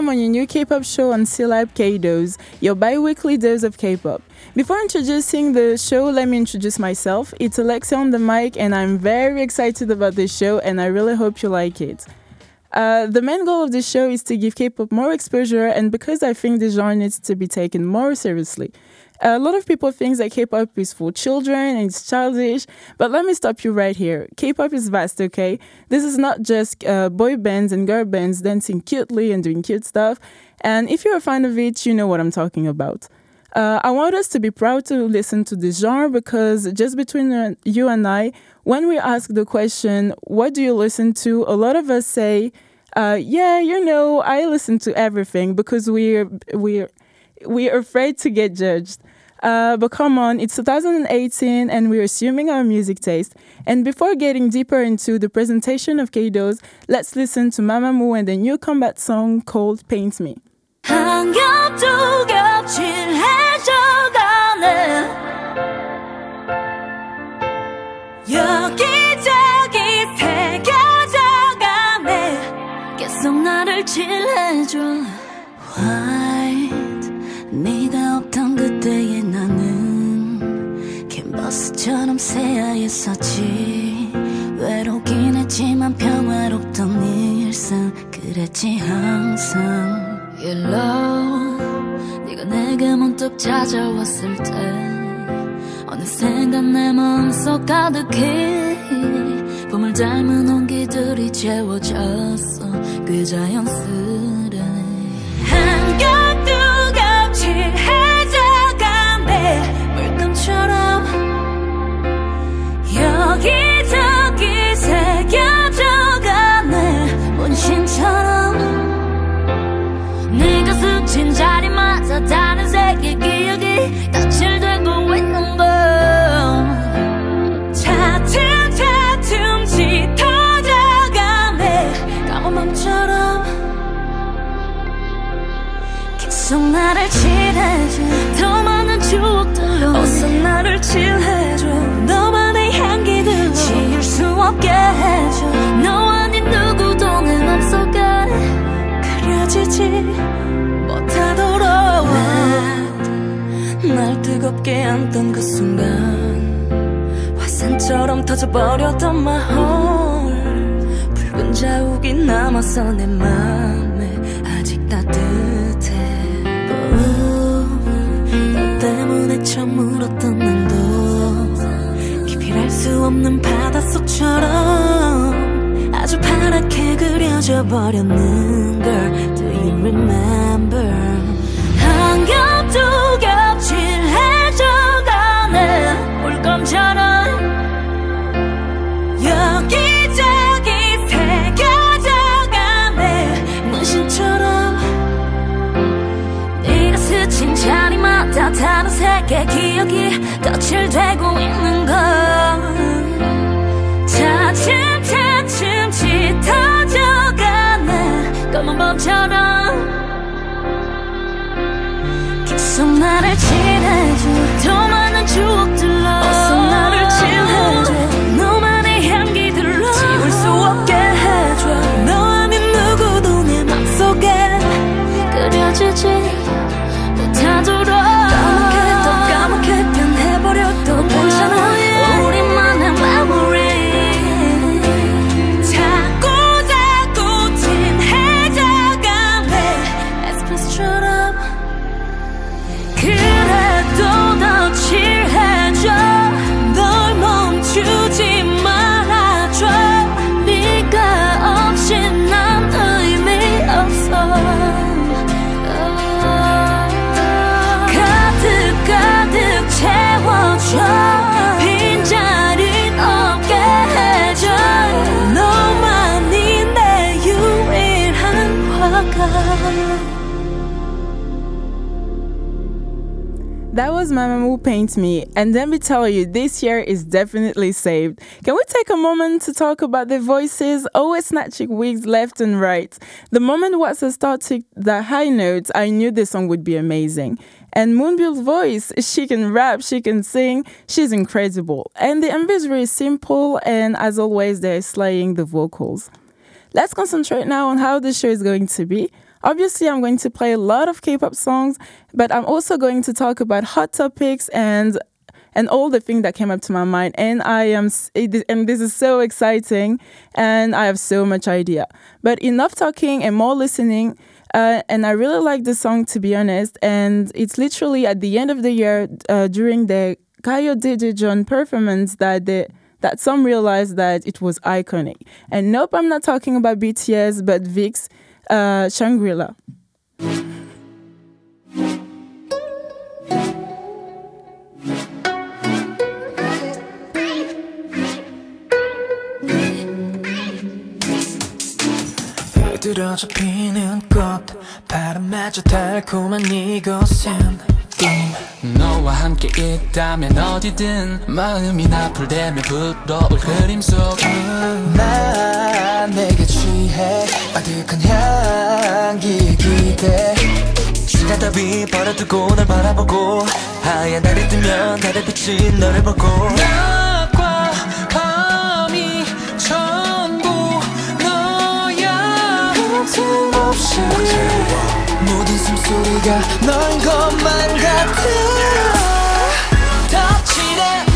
On your new K-pop show on C-Lab K-Dose, your bi-weekly dose of K-pop. Before introducing the show, let me introduce myself. It's Alexia on the mic and I'm very excited about this show and I really hope you like it. Uh, the main goal of this show is to give K-pop more exposure and because I think the genre needs to be taken more seriously. A lot of people think that K-pop is for children and it's childish, but let me stop you right here. K-pop is vast, okay? This is not just uh, boy bands and girl bands dancing cutely and doing cute stuff. And if you're a fan of it, you know what I'm talking about. Uh, I want us to be proud to listen to this genre because just between uh, you and I, when we ask the question, what do you listen to? A lot of us say, uh, yeah, you know, I listen to everything because we're, we're, we're afraid to get judged. Uh, but come on, it's 2018 and we're assuming our music taste. And before getting deeper into the presentation of K-Dose, let's listen to Mamamoo and the new combat song called Paint Me. 계속 나를 칠해줘 새하였었지. 외롭긴 했지만 평화롭던 일상. 그랬지 항상. Yellow 네가 내게 문득 찾아왔을 때 어느샌가 내 마음속 가득히 봄을 닮은 온기들이 채워졌어. 그 자연스레. 한겹 칠해져가네 물감처럼 여기저기 새겨져가네. 문신처럼 네가 스친 자리마다 다른 세계 기억이 덧칠되고 있는 걸 차츰 차츰 짙어져가네. 까만 밤처럼 계속 나를 칠해줘 더 많은 추억들로 어서 나를 칠해 그려지지 못하도록 날 뜨겁게 안던 그 순간 화산처럼 터져버렸던 heart 붉은 자욱이 남았어 내 맘에 아직 따뜻해 너 때문에 처음 울었던 날도 깊이 알수 없는 바닷속처럼 아주 파랗게 그려져 버렸는 걸 remember. 한 겹 두 겹 칠해져가네 물감처럼 여기저기 새겨져가네. 문신처럼 네가 스친 자리마다 다른 세계 기억이 덧칠되고 있는 너만 멈춰라. 계속 나를 지내줘 더 많은 추억 That was Mamamoo Paint Me, and let me tell you, this year is definitely saved. Can we take a moment to talk about the voices always snatching wigs left and right? The moment Watson started the high notes, I knew this song would be amazing. And Moonbyul's voice, she can rap, she can sing, she's incredible. And the MV is simple, and as always, they're slaying the vocals. let's concentrate now on how the show is going to be. Obviously, I'm going to play a lot of K-pop songs, but I'm also going to talk about hot topics and and all the things that came up to my mind. And I am, and this is so exciting, and I have so much idea. But enough talking and more listening. Uh, and I really like the song to be honest. And it's literally at the end of the year uh, during the Kayo John performance that the that some realized that it was iconic. And nope, I'm not talking about BTS, but VIXX uh, Shangri-La. 들어져 불어올 그림 속 난 내게 취해 아득한 향기에 기대. 시간 따위 버려두고 널 바라보고 하얀 달이 뜨면 달의 빛이 너를 보고. 낮과 밤이 전부 너야. 틈없이 모든 숨소리가 너인 것만 같아. 더 칠해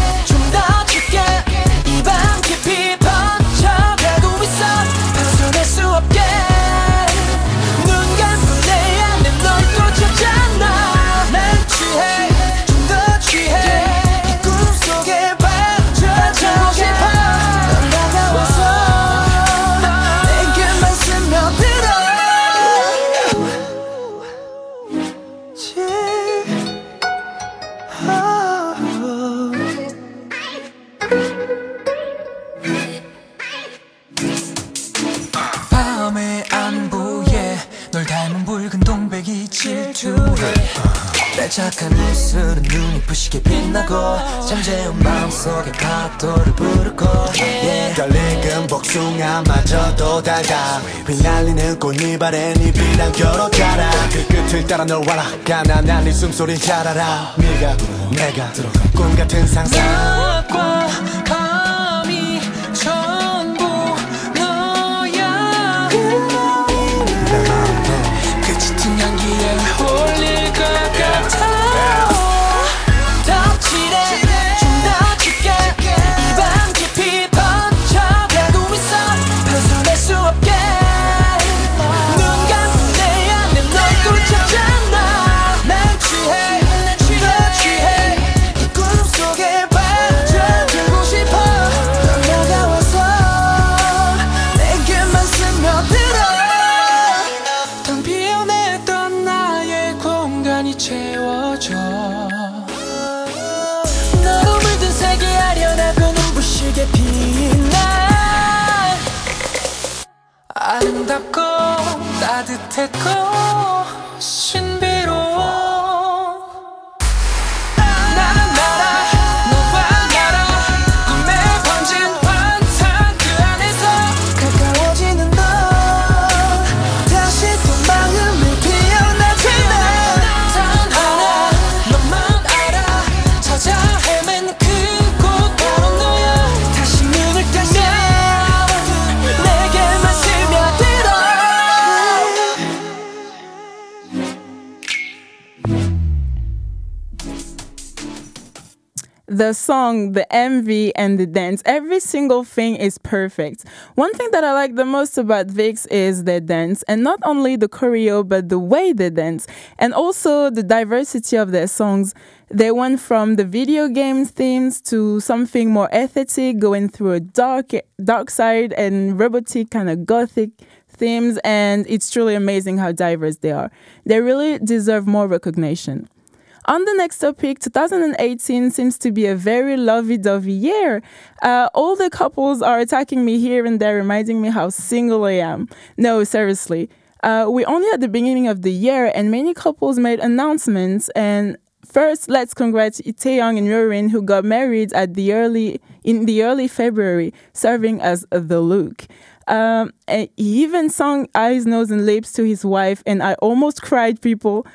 동백이 질투해 내 착한 입술은 눈이 부시게 빛나고 잠재운 마음속에 파도를 부르고 yeah. 걸리은 복숭아마저도 달다. 휘날리는 꽃잎아래 잎이랑 결혼자라. 그 끝을 따라 널 와라. 가난한 네 숨소리 잘 알아. 네가 내가 꿈 같은 상상 to go. The song, the MV, and the dance. Every single thing is perfect. One thing that I like the most about VIXX is their dance, and not only the choreo, but the way they dance, and also the diversity of their songs. They went from the video game themes to something more aesthetic, going through a dark, dark side and robotic kind of gothic themes, and it's truly amazing how diverse they are. They really deserve more recognition. On the next topic, 2018 seems to be a very lovey dovey year. Uh, all the couples are attacking me here and there, reminding me how single I am. No, seriously. Uh, we're only at the beginning of the year, and many couples made announcements. And first, let's congratulate Taeyang and Hyorin, who got married at the early in the early February, serving as the look. Um, he even sung eyes, nose, and lips to his wife, and I almost cried, people.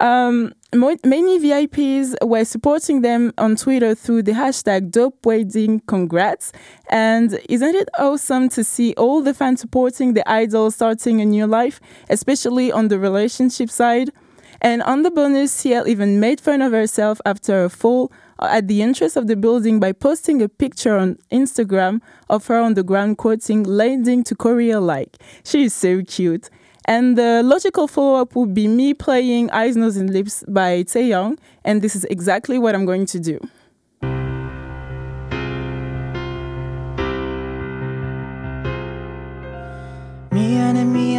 Um, many VIPs were supporting them on Twitter through the hashtag Dope Wedding Congrats. And isn't it awesome to see all the fans supporting the idol starting a new life, especially on the relationship side? And on the bonus, CL even made fun of herself after a fall at the entrance of the building by posting a picture on Instagram of her on the ground quoting, landing to Korea like. She is so cute. And the logical follow up would be me playing Eyes, Nose, and Lips by Taeyang, and this is exactly what I'm going to do.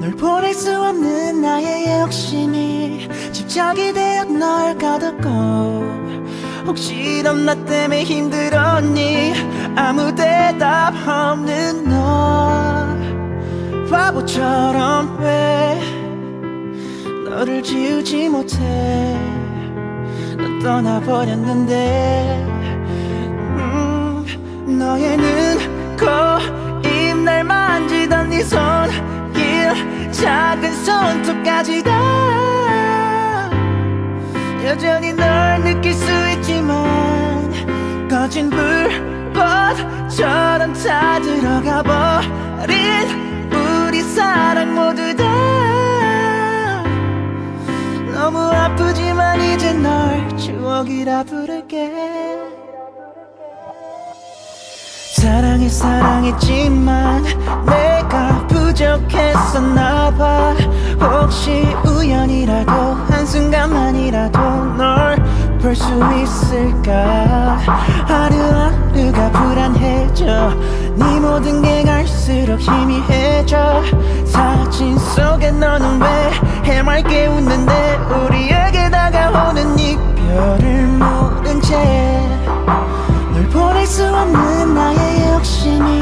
널 보낼 수 없는 나의 욕심이 집착이 되어 널 가뒀고 혹시 넌 나 때문에 힘들었니? 아무 대답 없는 너 바보처럼 왜 너를 지우지 못해? 넌 떠나버렸는데 음, 너의 눈, 코, 입, 날 만지던 네 손길 작은 손톱까지 다 여전히 널 느낄 수 있지만 꺼진 불꽃처럼 다 들어가 버린 우리 사랑 모두 다 너무 아프지만 이제 널 추억이라 부를게 사랑했지만 내가 부족했었나 봐. 혹시 우연이라도 한순간만이라도 널 볼 수 있을까? 하루하루가 불안해져. 네 모든 게 갈수록 희미해져. 사진 속에 너는 왜 해맑게 웃는데 우리에게 다가오는 이별을 모른 채 수 없는 나의 욕심이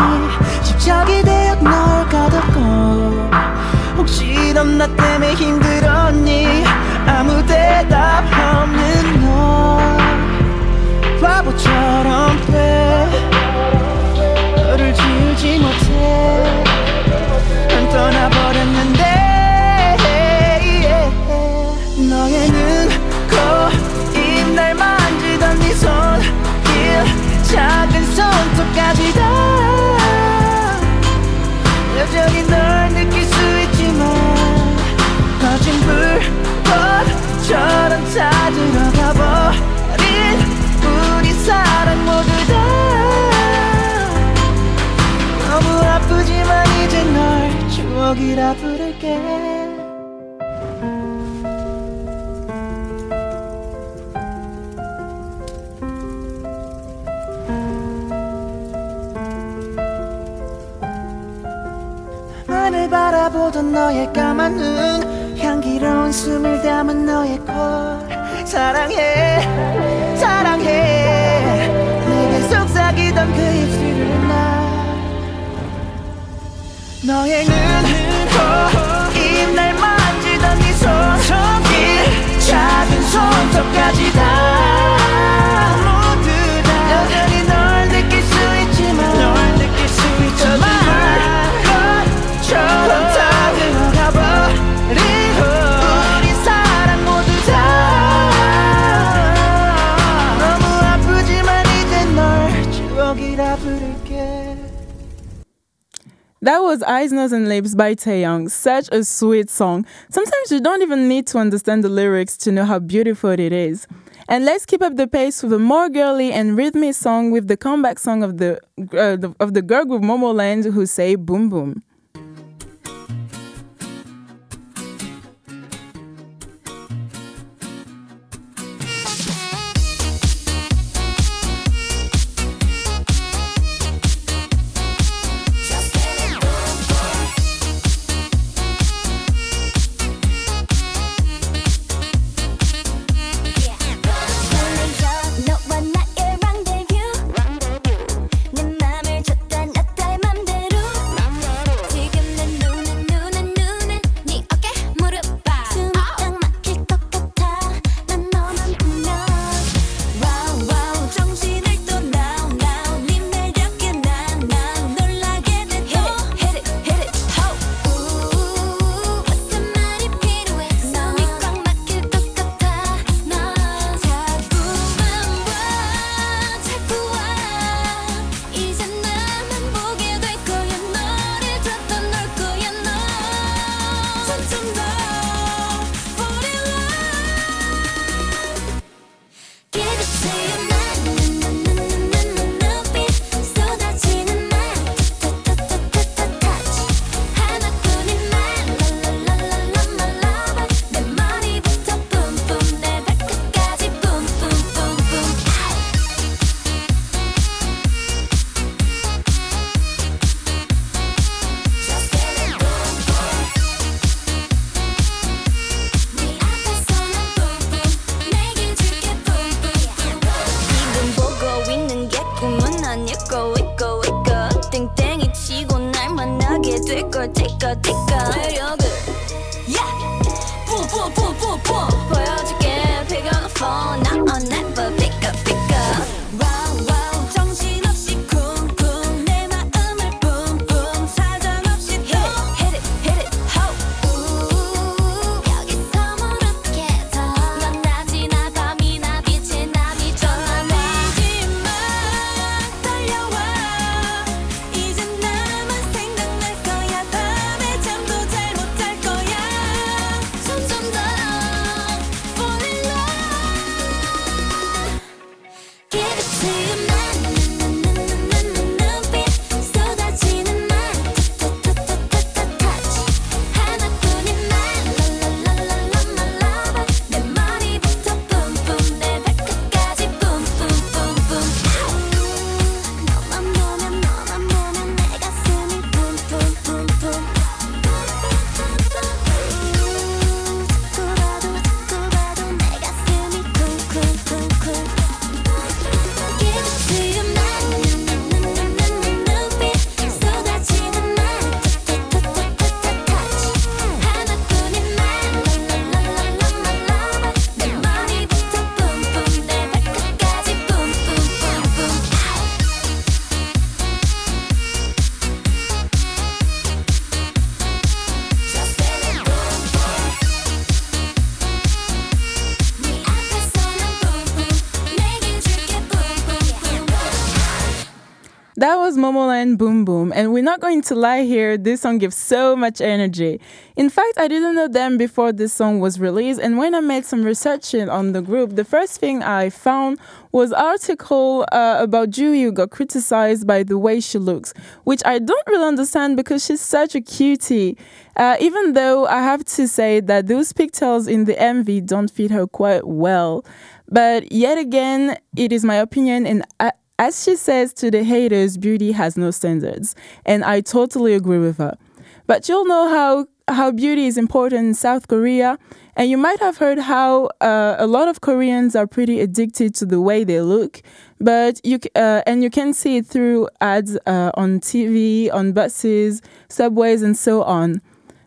집착이 되어 널 가뒀고 혹시 넌 나 때문에 힘들었니? 아무 대답 없는 너 바보처럼 왜 너를 지우지 못해. 난 떠나버 너의 까만 눈 향기로운 숨을 담은 너의 콜. 사랑해 사랑해. 내게 속삭이던 그 입술을 나 너의 눈, was Eyes, Nose, and Lips by Taeyang. Such a sweet song. Sometimes you don't even need to understand the lyrics to know how beautiful it is. And let's keep up the pace with a more girly and rhythmic song with the comeback song of the uh, the- of the girl group Momoland who say "Bboom Bboom." Boom, and we're not going to lie here, this song gives so much energy. In fact, I didn't know them before this song was released, and when I made some research on the group, the first thing I found was article uh, about who got criticized by the way she looks, which I don't really understand because she's such a cutie. Uh, even though I have to say that those pigtails in the MV don't fit her quite well. But yet again, it is my opinion, and I, as she says to the haters, beauty has no standards. And I totally agree with her. But you'll know how, how beauty is important in South Korea. And you might have heard how uh, a lot of Koreans are pretty addicted to the way they look. But you, uh, and you can see it through ads uh, on TV, on buses, subways, and so on.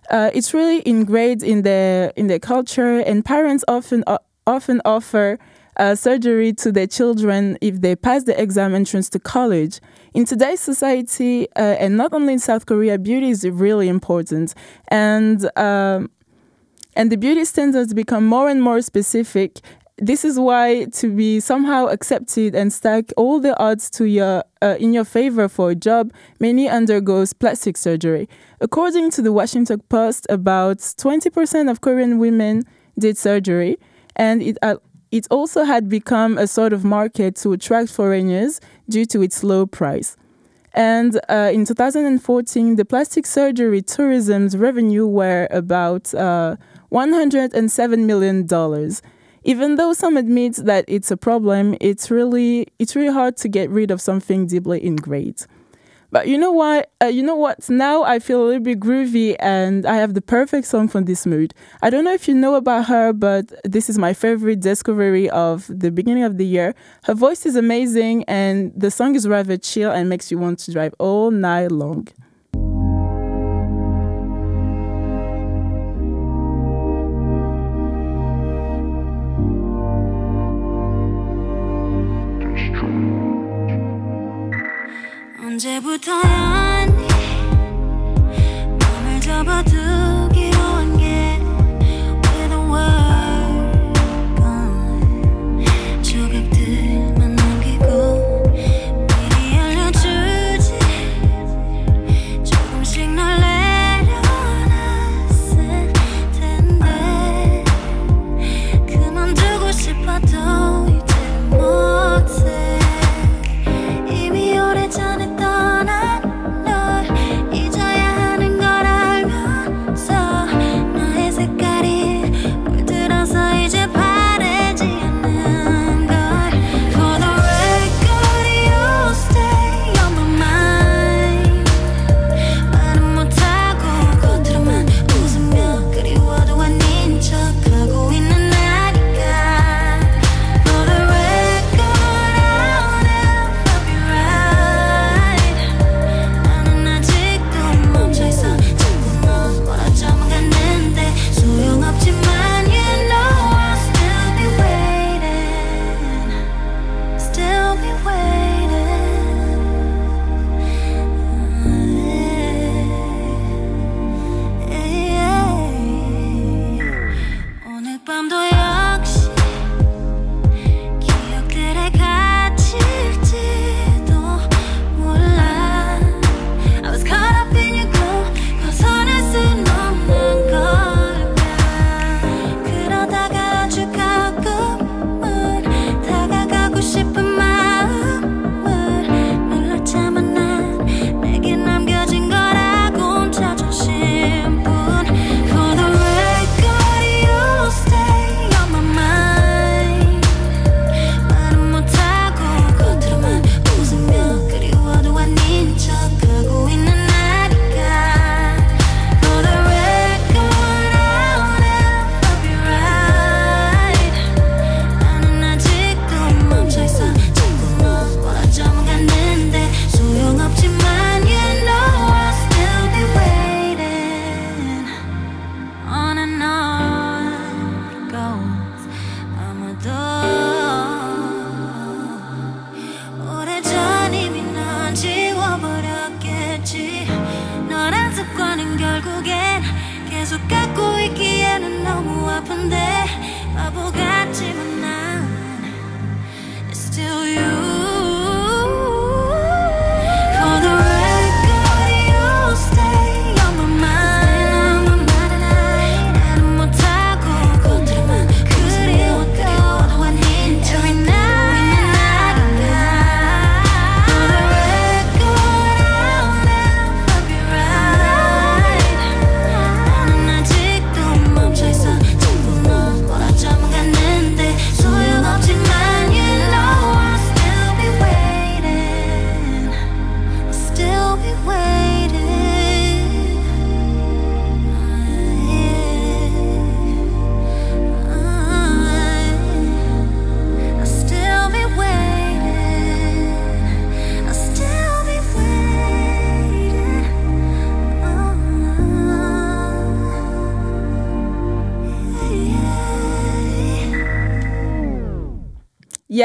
Uh, it's really ingrained in their in their culture, and parents often often offer uh, surgery to their children if they pass the exam entrance to college. In today's society, uh, and not only in South Korea, beauty is really important, and um, and the beauty standards become more and more specific. This is why to be somehow accepted and stack all the odds to your uh, in your favor for a job, many undergoes plastic surgery. According to the Washington Post, about 20% of Korean women did surgery, and it uh, it also had become a sort of market to attract foreigners due to its low price. And uh, in 2014, the plastic surgery tourism's revenue were about uh, 107 million dollars. Even though some admit that it's a problem, it's really it's really hard to get rid of something deeply ingrained. But you know what? Uh, you know what? Now I feel a little bit groovy, and I have the perfect song for this mood. I don't know if you know about her, but this is my favorite discovery of the beginning of the year. Her voice is amazing, and the song is rather chill and makes you want to drive all night long. 언제부터였니 맘을 접어두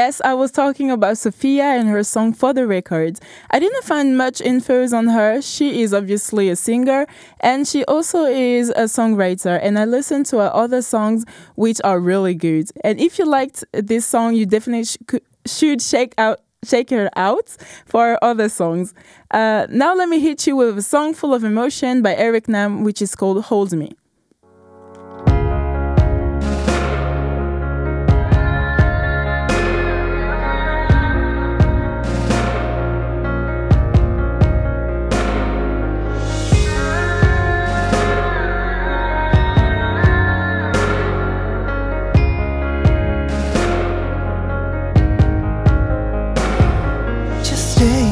Yes, I was talking about Sophiya and her song For the Record. I didn't find much infos on her. She is obviously a singer and she also is a songwriter and I listened to her other songs which are really good. And if you liked this song, you definitely sh should check out Shake Her Out for other songs. Uh, now let me hit you with a song full of emotion by Eric Nam which is called Hold Me. stay.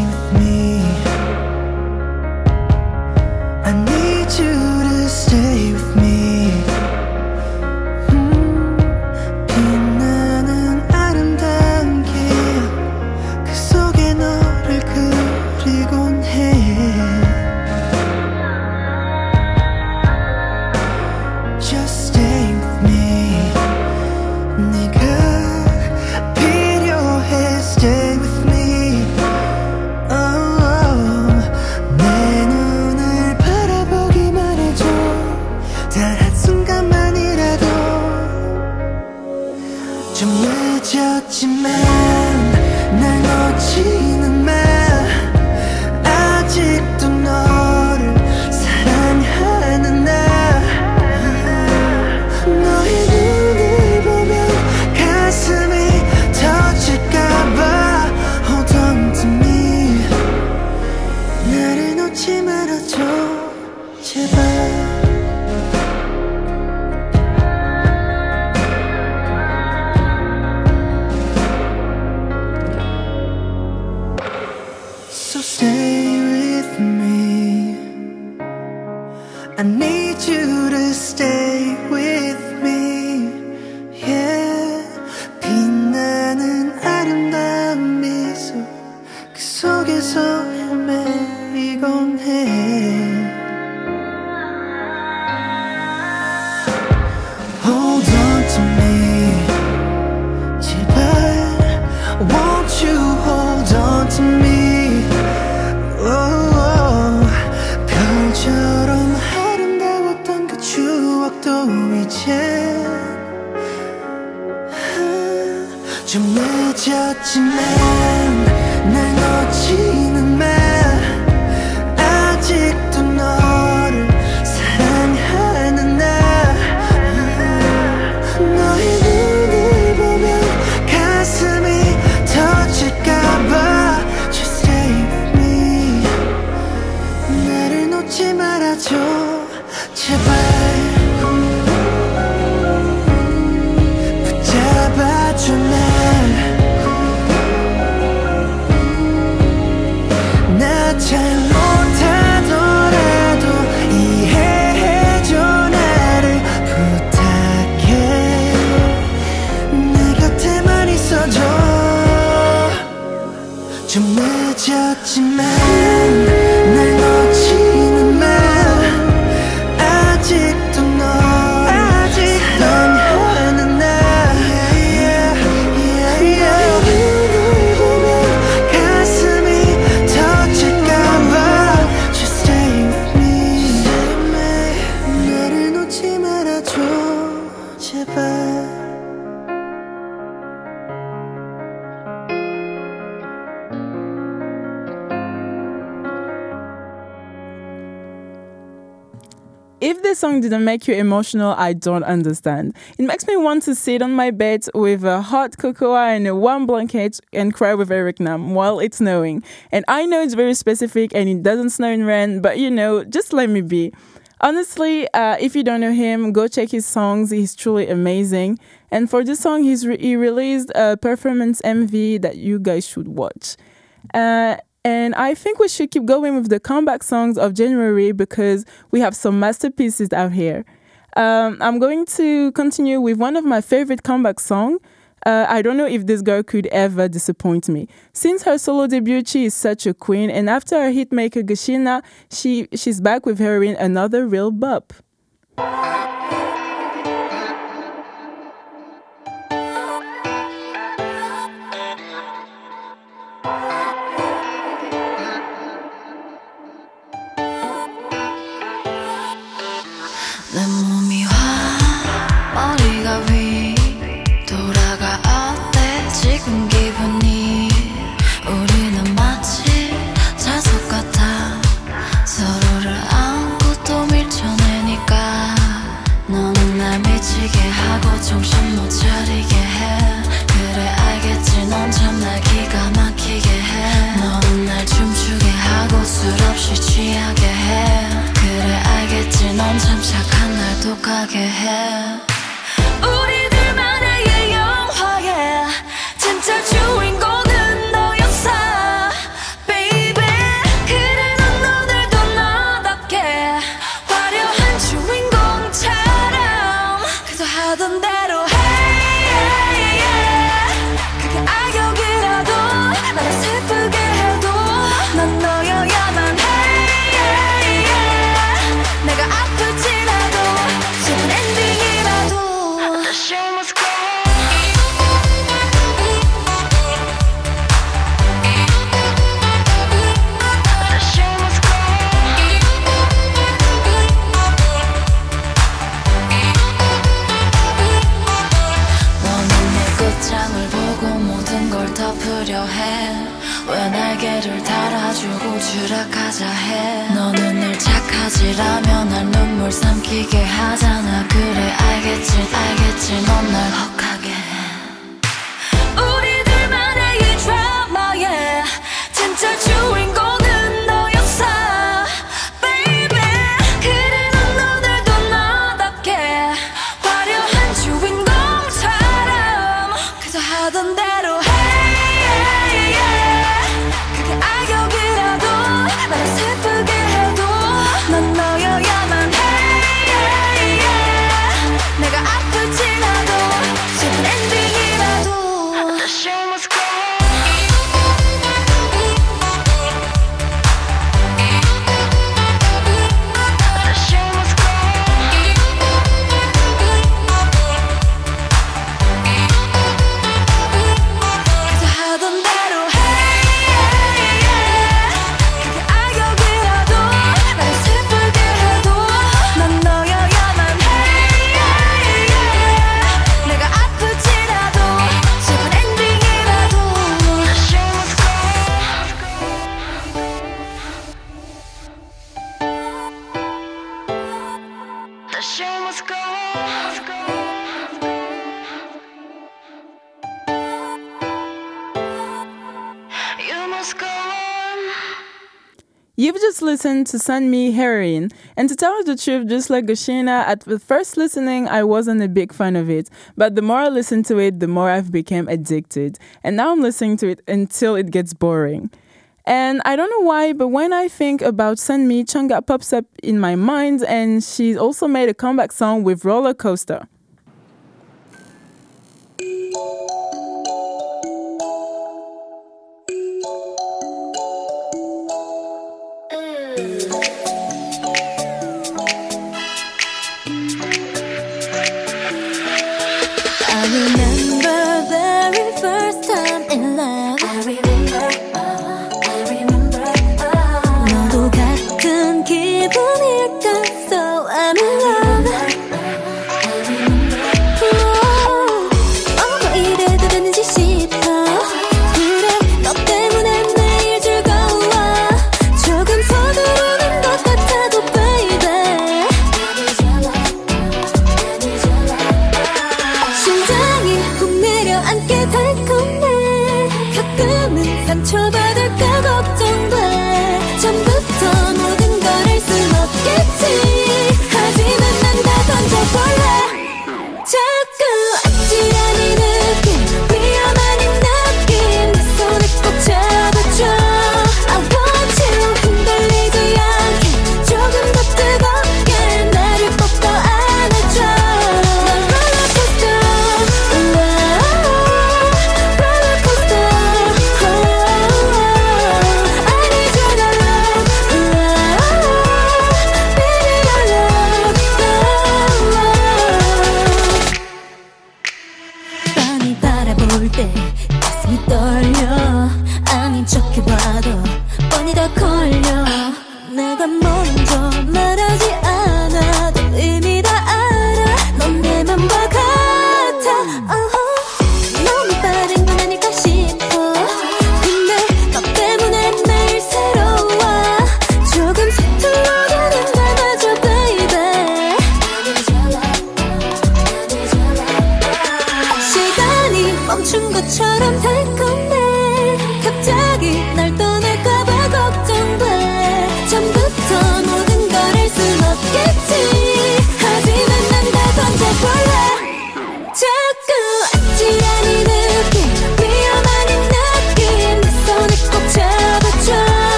this song didn't make you emotional, I don't understand. It makes me want to sit on my bed with a hot cocoa and a warm blanket and cry with Eric Nam while it's snowing. And I know it's very specific and it doesn't snow in rain, but you know, just let me be. Honestly, uh, if you don't know him, go check his songs. He's truly amazing. And for this song, he's re- he released a performance MV that you guys should watch. Uh, and I think we should keep going with the comeback songs of January because we have some masterpieces out here. Um, I'm going to continue with one of my favorite comeback songs. Uh, I don't know if this girl could ever disappoint me. Since her solo debut, she is such a queen, and after her hitmaker Gashina, she, she's back with her in another real bop. 숨기게 하잖아. 그래 알겠지 알겠지. 넌날 혹한 to Sunmi Heroine, and to tell the truth, just like Goshina, at the first listening, I wasn't a big fan of it, but the more I listened to it, the more I've become addicted, and now I'm listening to it until it gets boring. And I don't know why, but when I think about Sunmi, Chungha pops up in my mind, and she's also made a comeback song with Roller Coaster.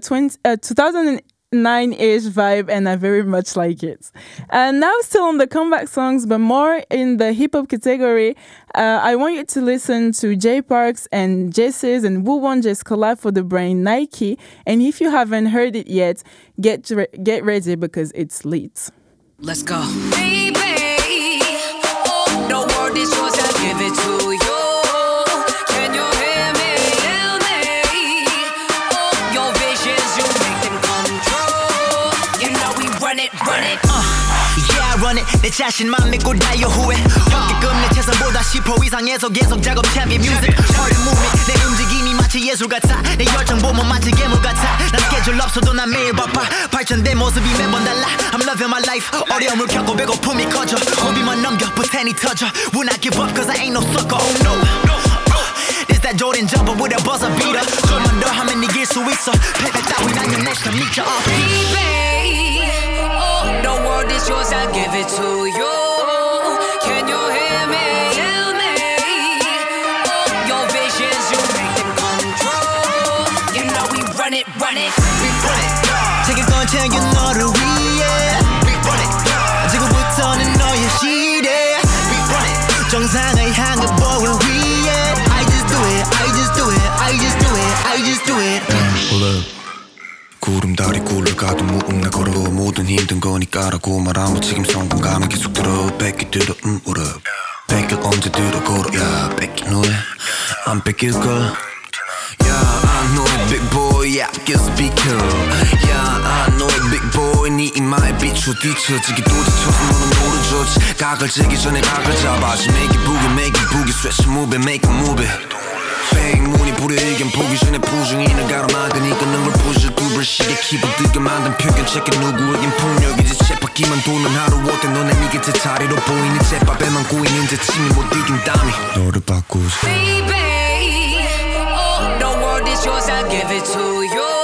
20, uh, 2009 ish vibe, and I very much like it. And now, still on the comeback songs, but more in the hip hop category, uh, I want you to listen to Jay Park's and Jessi's and Woo Wonjae's collab for the brain Nike. And if you haven't heard it yet, get, re- get ready because it's lit. Let's go. Baby, oh, yeah, I run it. 내 자신만 믿고 다요 후회. 확대급 내 최선보다 10% 이상에서 계속 작업 champion music. Heart and movement. 내 움직임이 마치 예술 같아. 내 열정 보면 마치 괴물 같아. 난 스케줄 없어도 난 매일 바빠. 발전된 모습이 매번 달라. I'm loving my life. 어려움을 겪고 배고픔이 커져. 호비만 넘겨, 부탄이 터져. Will not give up cause I ain't no sucker. Oh no. Uh, This that Jordan jumper with a buzzer beater. 좀만 더 하면 이길 수 수 있어 패배 따윈 아니야 내가 믿어 어. Baby, oh, yours, I'll give it to you. Can you hear me? Oh, your visions, you make them come true. You know we run it, run it. 다리 굴러가도 무음 나 걸어 모든 힘든 거니까라고 말하며 지금 성공감은 계속 들어 뺏기 들어 음 울어 뺏길 언제 들어 걸어 야 뺏긴 후에 안 뺏길걸 Yeah, I know it, big boy, be cool Yeah, I know it, big boy, 네 이마에 비추어 뒤처지기 또 지쳐서 너는 모르졌지 각을 재기 전에 각을 잡아지 Make it boogie, make it boogie, switch move it, make a move it 두벌 시계 키보드가 만든 표현 체크 누구에겐 폭력이지 쳇바퀴만 도는 하루 어때 너네 이게 제 자리로 보이니 제밥에만 고이는 제 침이 못 이긴 땀이 너를 바꾸지 Baby, oh, the world is yours, I'll give it to you.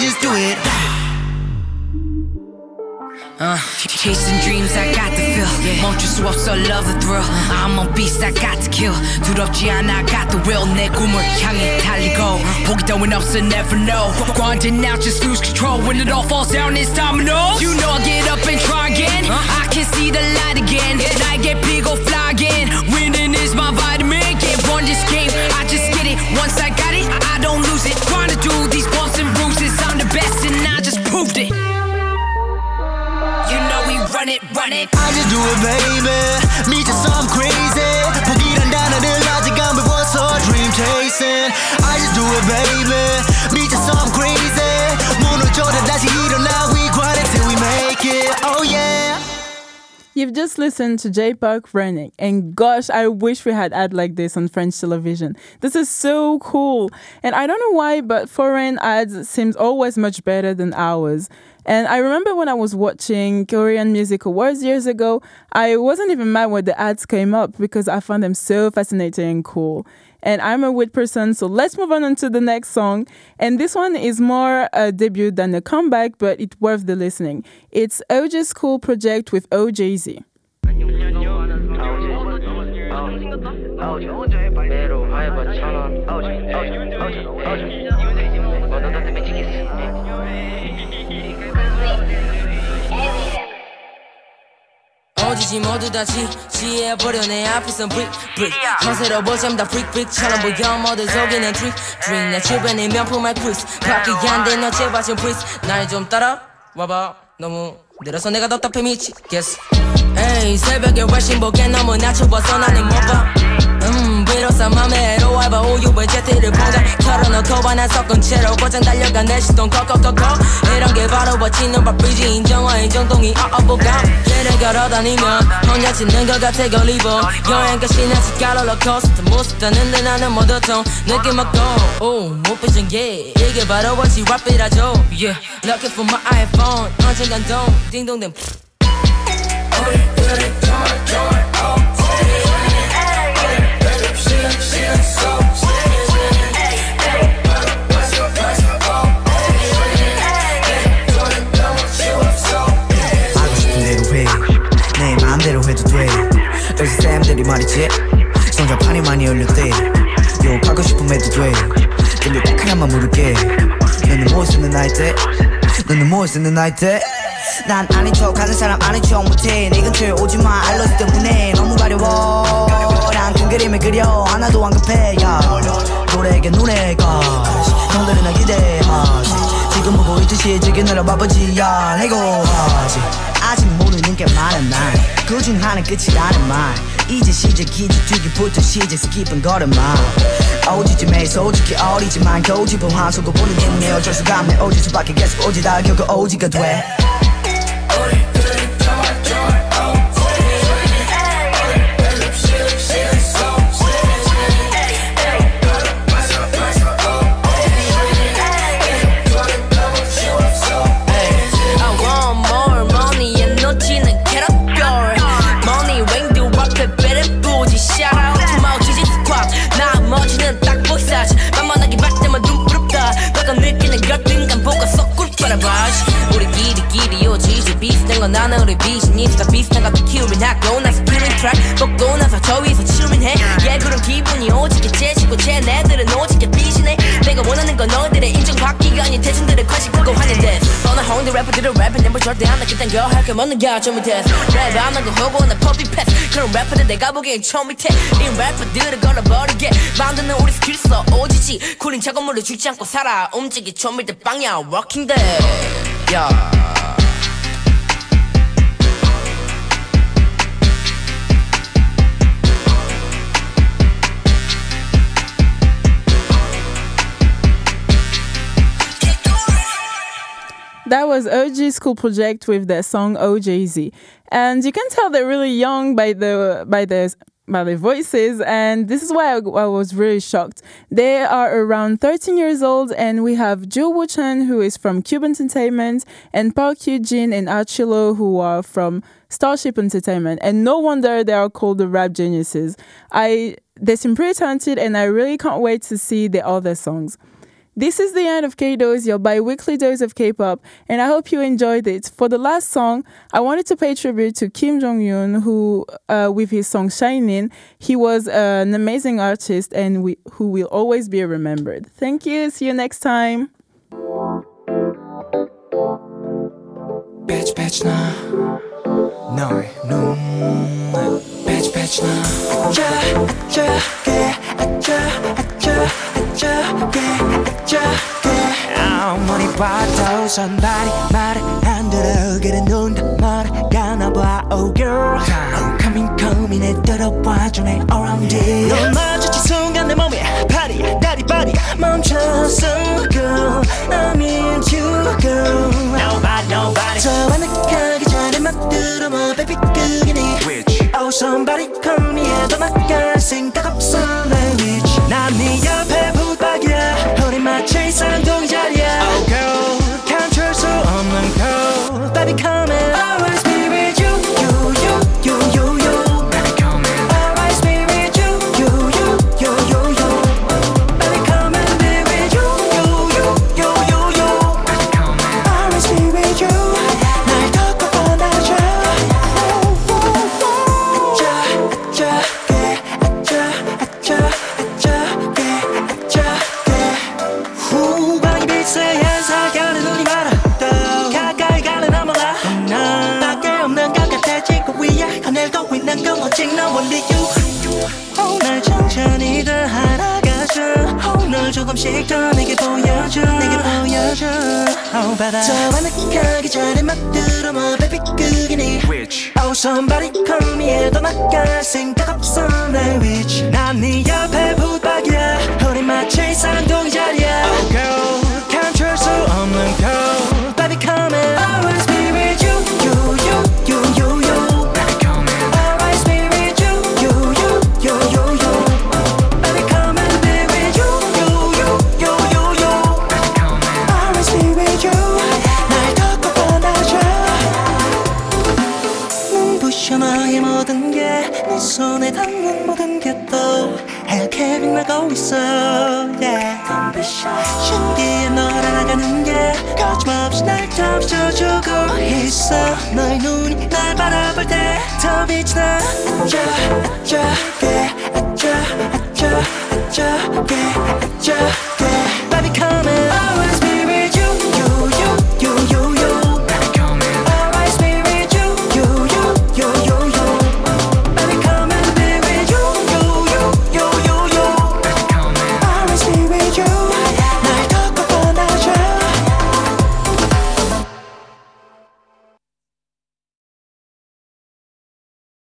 just do it Uh, chasing dreams, I got the feel. 멈출 수 없어, love the thrill. I'm a beast, I got to kill. 두렵지 않아, I got the will. 내 꿈을 향해 달리고. 포기 따윈 없어, never know. Grinding out, just lose control. When it all falls down, it's dominoes. You know I get up and try again. I can see the light again. 나에게 피고 fly again. Winning is my vitamin. Can't run this game, I just get it. Once I got it, I don't lose it. Trying to do these best, and I just proved it. You know we run it, run it. I just do it baby 미쳤어 I'm crazy 포기란 단어를 아직 안 배웠어 Dream chasing I just do it baby 미쳤어 I'm crazy You've just listened to Jay Park running, and gosh, I wish we had ad like this on French television. This is so cool, and I don't know why, but foreign ads seems always much better than ours. And I remember when I was watching Korean Music Awards years ago, I wasn't even mad when the ads came up because I found them so fascinating and cool. And I'm a weird person, so let's move on to the next song. And this one is more a debut than a comeback, but it's worth the listening. It's OG School Project with OGZ. 어디지 모두 다 지 지해버려 내 앞에선 브릭 브릭 허세로 보잠 다 브릭 브릭처럼 보여. 모두 속이는 트릭 트릭. 내 주변에 명품할 크리스 밖에 안돼너 제발 좀 프리스 날좀 따라 와봐. 너무 느려서 내가 답답해 미치겠어. 에이 새벽에 보게 너무 낮춰봐서 나는 못봐 음 비로소 맘에 애로와봐 우유에 제티를 보자. 털어놓고 반한 섞은 채로 고장 달려가 내 시동 kokkokkokko 이런 게 바로 버티는 바삐지 인정화 인정동이 어어보감 길을 걸어다니면 혼자 짓는 것 같아 걸리고 여행 끝이 나집 롤러코스터 모습 따는데 나는 모두통 느낌 없고. 오못 삐진 게 이게 바로 원시 랍이라죠. Yeah looking for my iPhone. 언젠간 동 띵동댕. 하고 쌤들이 말이지. 성적판이 많이 열렸대. 욕하고 싶으면 해도 돼. 근데 딱 하나만 물을게. 너는 뭐 쓰는 나이 때? 너는 뭐 쓰는 나이 때난 아닌 척 하는 사람 아닌 척 못해. 네 근처에 오지마. 알러스 때문에 너무 가려워. 난큰 그림을 그려. 하나도 안 급해. 야 노래에게 눈에가. 형들은 나 기대하지. 지금 보고 있듯이 즐기느라 바쁘지야 내고 하지. 아직 모르는 게 많아 난 그중 하나 끝이라는 말 이제 시작이지 뒤기부터 시작 스킵은 걸음마. 오지쯤에 솔직히 어리지만 고집은 화수고 보는 때문에 어쩔 수가 없네. 오질 수밖에 계속 오지다 결국 오지가 돼 건 나는 우리 비전이 다 비슷한 것도 키우면 학교 나서 killing track 먹고 나서 저 위에서 치우면 해예 그런 기분이 오지게 치고 쟤네들은 오지게 삐지네. 내가 원하는 건 너희들의 인정받기가 아닌 대중들의 관심 끄고 하는데. 너나 홍대 래퍼들은 랩은 뭐 절대 안 하겠단 겨 할게 먹는 게좀 밑에. 랩안 하고 허고 나 퍼피 패스 그런 래퍼들 내가 보기엔 처음 밑에. 이 래퍼들을 걸어버리게. 만드는 우리 스킬 써. 오지지. 쿨린 작업물을 죽지 않고 살아. 움직이 좀 밑에 빵야. 워킹 데 That was OG School Project with their song OGZ. And you can tell they're really young by the by the by their voices and this is why I, I was really shocked. They are around 13 years old and we have Joe Woo Chan who is from Cube Entertainment and Park Yoo-jin and ah Archilo who are from Starship Entertainment. And no wonder they are called the rap geniuses. I they seem pretty talented and I really can't wait to see the other songs. This is the end of K-Dose, your weekly dose of K pop, and I hope you enjoyed it. For the last song, I wanted to pay tribute to Kim Jonghyun, who, uh, with his song Shining, he was uh, an amazing artist and we, who will always be remembered. Thank you. See you next time. 아짜게 아짜게 아무리 봐도 선발이 말을 안 들어 그래 눈다 말을 가나봐 oh girl I'm coming coming 내 들어봐줘 내 around it 넌 마주친 순간 내 몸에 파리 다리 바리 멈췄어 girl I'm into you girl Nobody nobody 저 완벽하기 전에 막 들어봐 baby 그게 네 Which Oh somebody call me 해도 나갈 생각 없어 내 위치 난네 옆에 조금씩 더 내게 보여줘. 내게 보여줘. Oh 바다. 저 완벽하기 전에 막 들어봐 baby. 그게 네 Which Oh somebody call me. 해도 나갈 생각 없어 내 위치 난네 옆에 붙박이야. 우리 마치 쌍둥이 자리야 shy 신기해 널 알아가는 게 거침없이 날 덮쳐주고 있어. 너의 눈이 날 바라볼 때 더 빛이 나 아짜 아짜게 아짜 아짜 아짜게 아짜